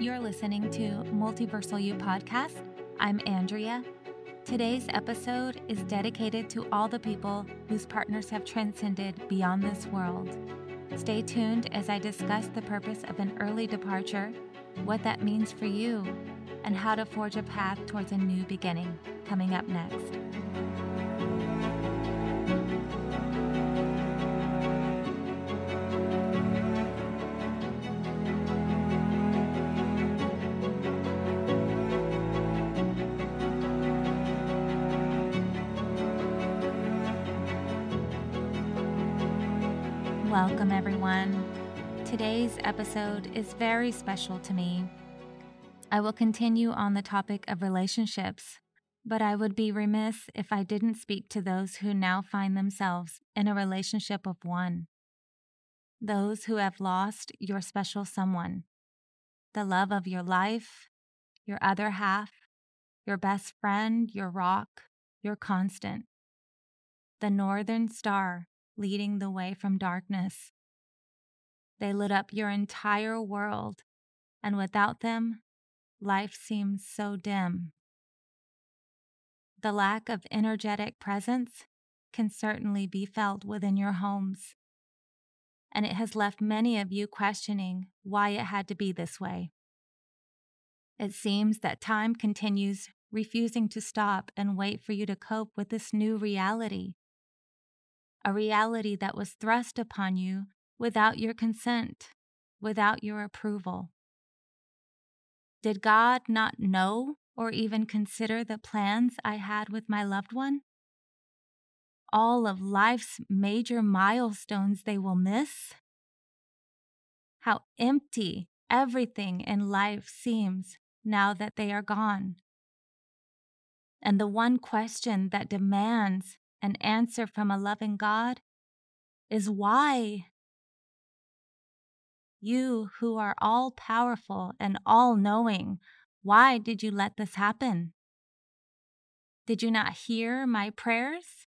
You're listening to Multiversal You podcast. I'm Andrea. Today's episode is dedicated to all the people whose partners have transcended beyond this world. Stay tuned as I discuss the purpose of an early departure, what that means for you, and how to forge a path towards a new beginning. Coming up next. Welcome, everyone. Today's episode is very special to me. I will continue on the topic of relationships, but I would be remiss if I didn't speak to those who now find themselves in a relationship of one. Those who have lost your special someone, the love of your life, your other half, your best friend, your rock, your constant, the northern star leading the way from darkness. They lit up your entire world, and without them, life seems so dim. The lack of energetic presence can certainly be felt within your homes, and it has left many of you questioning why it had to be this way. It seems that time continues refusing to stop and wait for you to cope with this new reality a reality that was thrust upon you without your consent, without your approval. Did God not know or even consider the plans I had with my loved one? All of life's major milestones they will miss? How empty everything in life seems now that they are gone. And the one question that demands an answer from a loving God is why? You who are all powerful and all knowing, why did you let this happen? Did you not hear my prayers?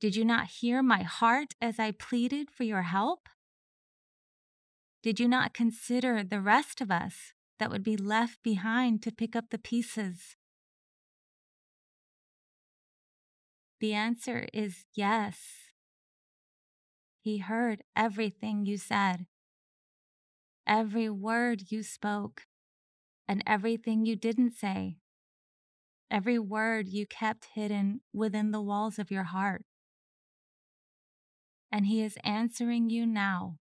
Did you not hear my heart as I pleaded for your help? Did you not consider the rest of us that would be left behind to pick up the pieces? The answer is yes. He heard everything you said, every word you spoke, and everything you didn't say, every word you kept hidden within the walls of your heart. And He is answering you now.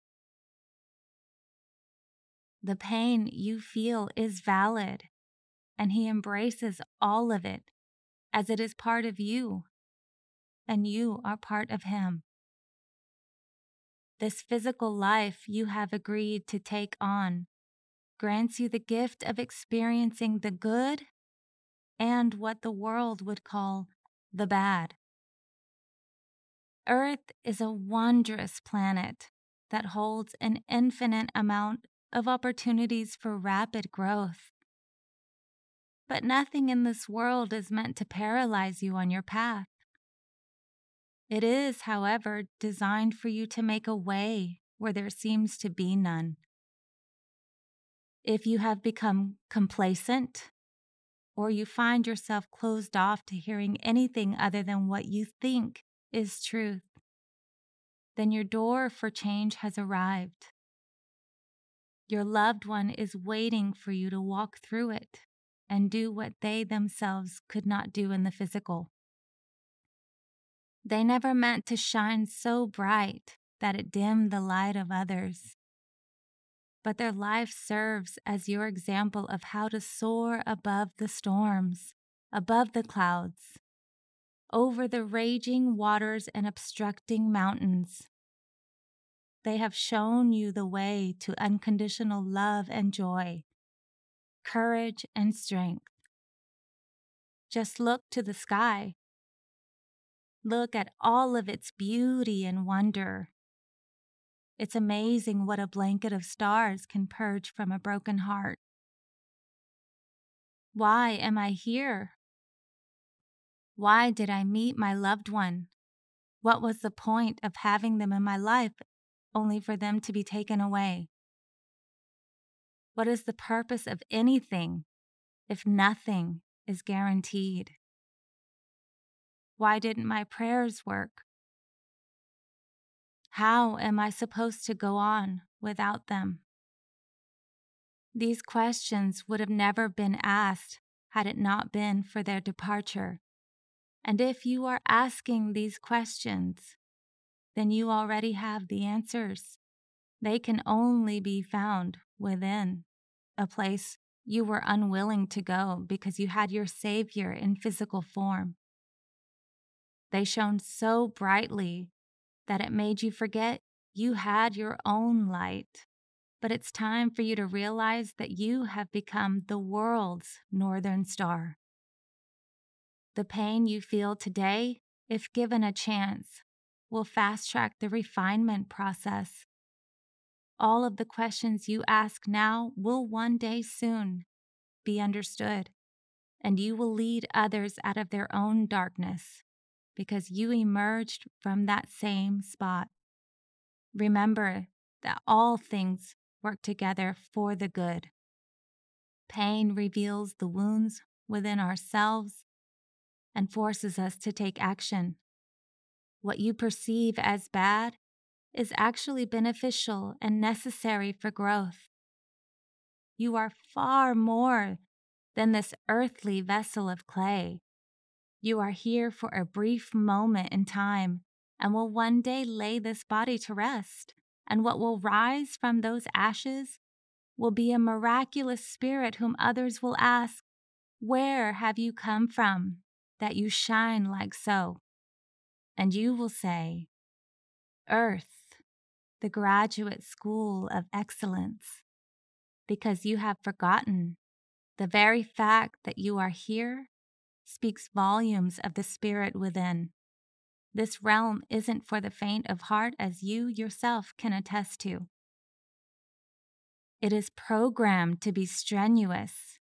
The pain you feel is valid, and He embraces all of it as it is part of you and you are part of Him. This physical life you have agreed to take on grants you the gift of experiencing the good and what the world would call the bad. Earth is a wondrous planet that holds an infinite amount of opportunities for rapid growth. But nothing in this world is meant to paralyze you on your path. It is, however, designed for you to make a way where there seems to be none. If you have become complacent, or you find yourself closed off to hearing anything other than what you think is truth, then your door for change has arrived. Your loved one is waiting for you to walk through it and do what they themselves could not do in the physical. They never meant to shine so bright that it dimmed the light of others. But their life serves as your example of how to soar above the storms, above the clouds, over the raging waters and obstructing mountains. They have shown you the way to unconditional love and joy, courage and strength. Just look to the sky Look at all of its beauty and wonder. It's amazing what a blanket of stars can purge from a broken heart. Why am I here? Why did I meet my loved one? What was the point of having them in my life only for them to be taken away? What is the purpose of anything if nothing is guaranteed? Why didn't my prayers work? How am I supposed to go on without them? These questions would have never been asked had it not been for their departure. And if you are asking these questions, then you already have the answers. They can only be found within a place you were unwilling to go because you had your Savior in physical form. They shone so brightly that it made you forget you had your own light. But it's time for you to realize that you have become the world's northern star. The pain you feel today, if given a chance, will fast track the refinement process. All of the questions you ask now will one day soon be understood, and you will lead others out of their own darkness because you emerged from that same spot. Remember that all things work together for the good. Pain reveals the wounds within ourselves and forces us to take action. What you perceive as bad is actually beneficial and necessary for growth. You are far more than this earthly vessel of clay. You are here for a brief moment in time and will one day lay this body to rest. And what will rise from those ashes will be a miraculous spirit whom others will ask, Where have you come from that you shine like so? And you will say, Earth, the graduate school of excellence, because you have forgotten the very fact that you are here speaks volumes of the spirit within. This realm isn't for the faint of heart, as you yourself can attest to. It is programmed to be strenuous.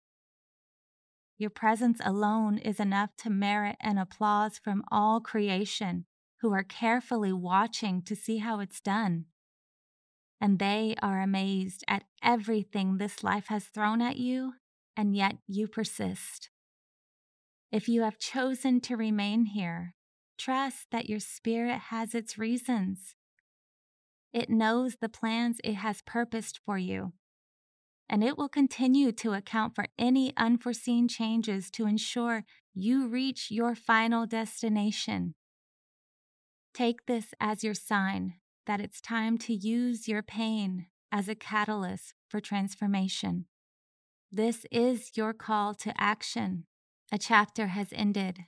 Your presence alone is enough to merit an applause from all creation who are carefully watching to see how it's done. And they are amazed at everything this life has thrown at you, and yet you persist. If you have chosen to remain here, trust that your spirit has its reasons. It knows the plans it has purposed for you, and it will continue to account for any unforeseen changes to ensure you reach your final destination. Take this as your sign that it's time to use your pain as a catalyst for transformation. This is your call to action a chapter has ended,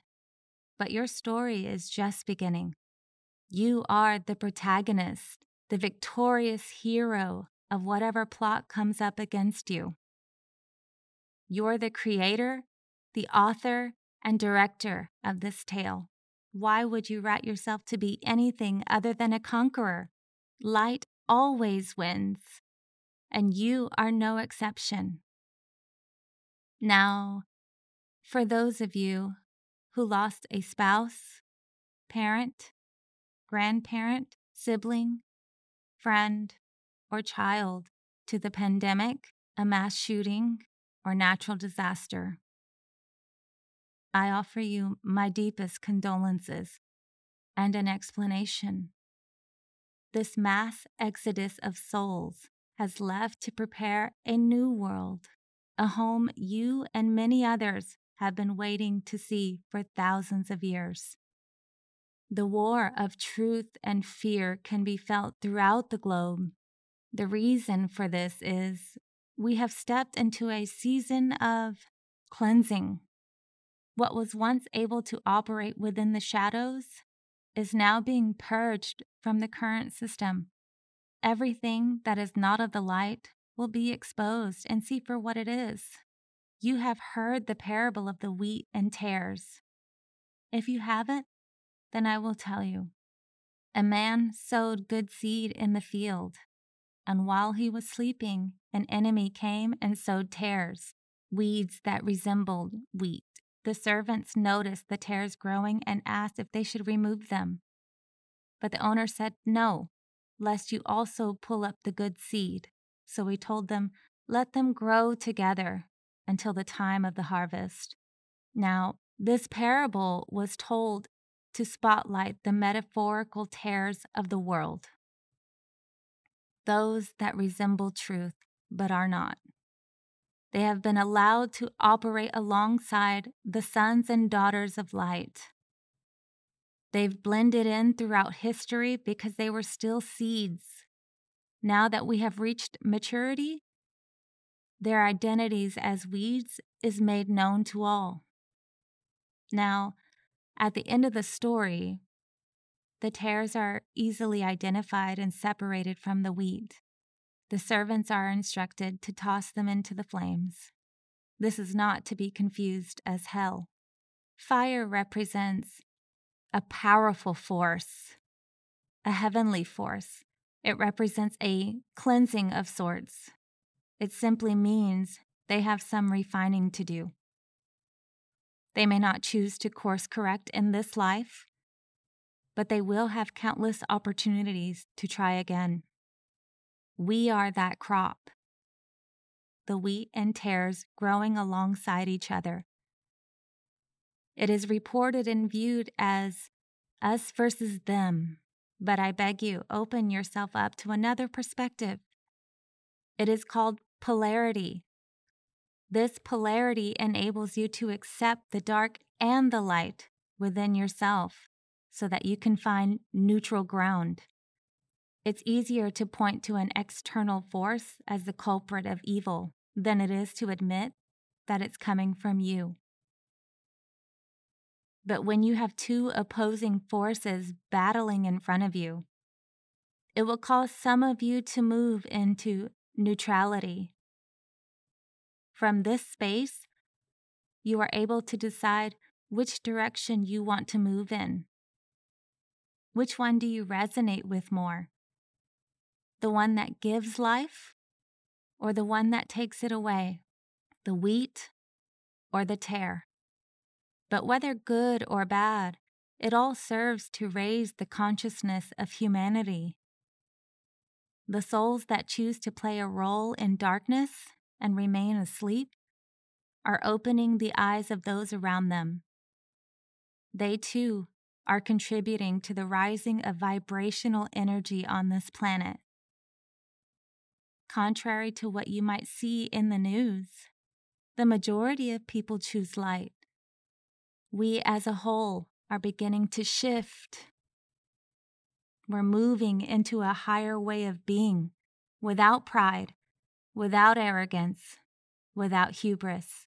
but your story is just beginning. You are the protagonist, the victorious hero of whatever plot comes up against you. You're the creator, the author, and director of this tale. Why would you write yourself to be anything other than a conqueror? Light always wins, and you are no exception. Now, for those of you who lost a spouse, parent, grandparent, sibling, friend, or child to the pandemic, a mass shooting, or natural disaster. I offer you my deepest condolences and an explanation. This mass exodus of souls has left to prepare a new world, a home you and many others have been waiting to see for thousands of years. The war of truth and fear can be felt throughout the globe. The reason for this is we have stepped into a season of cleansing. What was once able to operate within the shadows is now being purged from the current system. Everything that is not of the light will be exposed and see for what it is. You have heard the parable of the wheat and tares. If you haven't, then I will tell you. A man sowed good seed in the field, and while he was sleeping, an enemy came and sowed tares, weeds that resembled wheat. The servants noticed the tares growing and asked if they should remove them. But the owner said, No, lest you also pull up the good seed. So he told them, let them grow together until the time of the harvest. Now, this parable was told to spotlight the metaphorical tares of the world, those that resemble truth but are not. They have been allowed to operate alongside the sons and daughters of light. They've blended in throughout history because they were still seeds. Now that we have reached maturity, their identities as weeds is made known to all. Now, at the end of the story, the tares are easily identified and separated from the wheat. The servants are instructed to toss them into the flames. This is not to be confused as hell. Fire represents a powerful force, a heavenly force. It represents a cleansing of sorts. It simply means they have some refining to do. They may not choose to course correct in this life, but they will have countless opportunities to try again. We are that crop, the wheat and tares growing alongside each other. It is reported and viewed as us versus them, but I beg you, open yourself up to another perspective. It is called polarity this polarity enables you to accept the dark and the light within yourself so that you can find neutral ground. It's easier to point to an external force as the culprit of evil than it is to admit that it's coming from you. But when you have two opposing forces battling in front of you, it will cause some of you to move into neutrality from this space, you are able to decide which direction you want to move in. Which one do you resonate with more? The one that gives life or the one that takes it away? The wheat or the tare? But whether good or bad, it all serves to raise the consciousness of humanity. The souls that choose to play a role in darkness and remain asleep are opening the eyes of those around them. They too are contributing to the rising of vibrational energy on this planet. Contrary to what you might see in the news, the majority of people choose light. We as a whole are beginning to shift. We're moving into a higher way of being without pride, without arrogance, without hubris,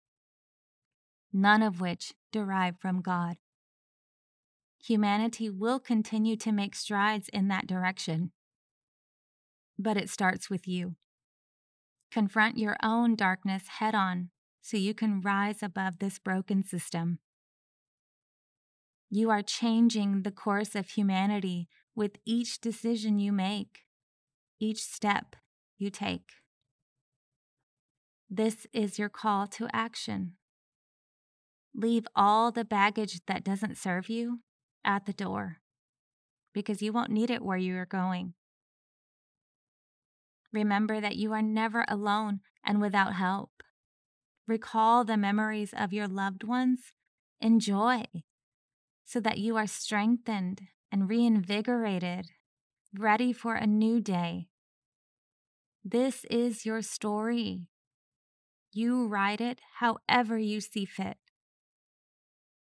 none of which derive from God. Humanity will continue to make strides in that direction, but it starts with you. Confront your own darkness head on so you can rise above this broken system. You are changing the course of humanity with each decision you make, each step you take. This is your call to action. Leave all the baggage that doesn't serve you at the door because you won't need it where you are going. Remember that you are never alone and without help. Recall the memories of your loved ones. Enjoy so that you are strengthened and reinvigorated, ready for a new day. This is your story. You write it however you see fit.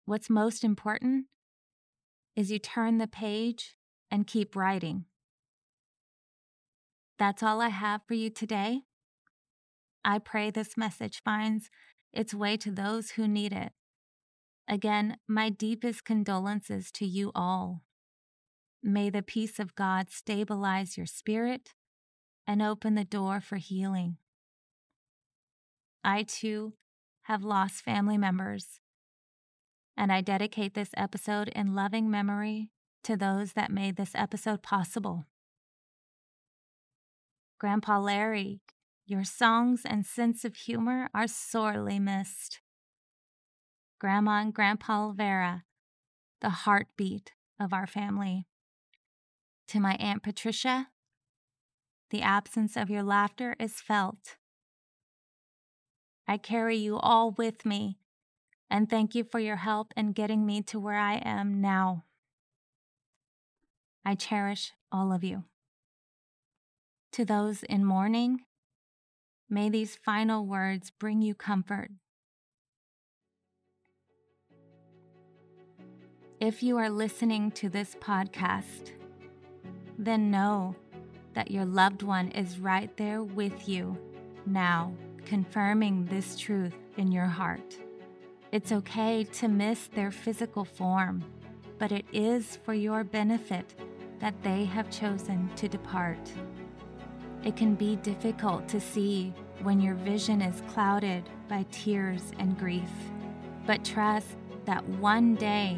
What's most important is you turn the page and keep writing. That's all I have for you today. I pray this message finds its way to those who need it. Again, my deepest condolences to you all. May the peace of God stabilize your spirit and open the door for healing. I too have lost family members. And I dedicate this episode in loving memory to those that made this episode possible. Grandpa Larry, your songs and sense of humor are sorely missed. Grandma and Grandpa Vera, the heartbeat of our family. To my Aunt Patricia, the absence of your laughter is felt I carry you all with me, and thank you for your help in getting me to where I am now. I cherish all of you. To those in mourning, may these final words bring you comfort. If you are listening to this podcast, then know that your loved one is right there with you now, confirming this truth in your heart. It's okay to miss their physical form, but it is for your benefit that they have chosen to depart. It can be difficult to see when your vision is clouded by tears and grief, but trust that one day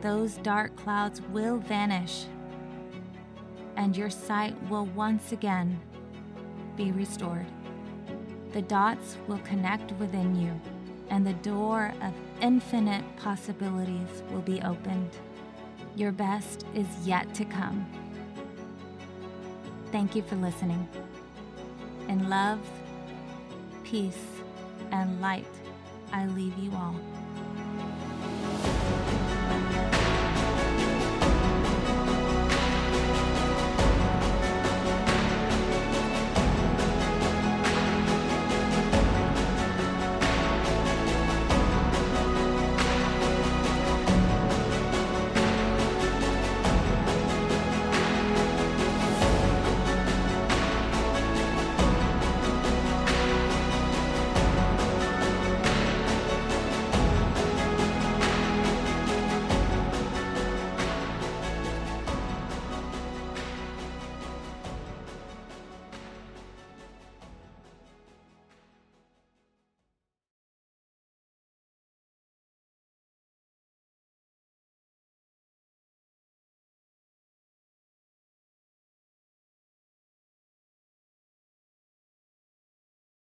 those dark clouds will vanish and your sight will once again be restored. The dots will connect within you, and the door of infinite possibilities will be opened. Your best is yet to come. Thank you for listening. In love, peace, and light, I leave you all.